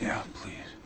Yeah, please.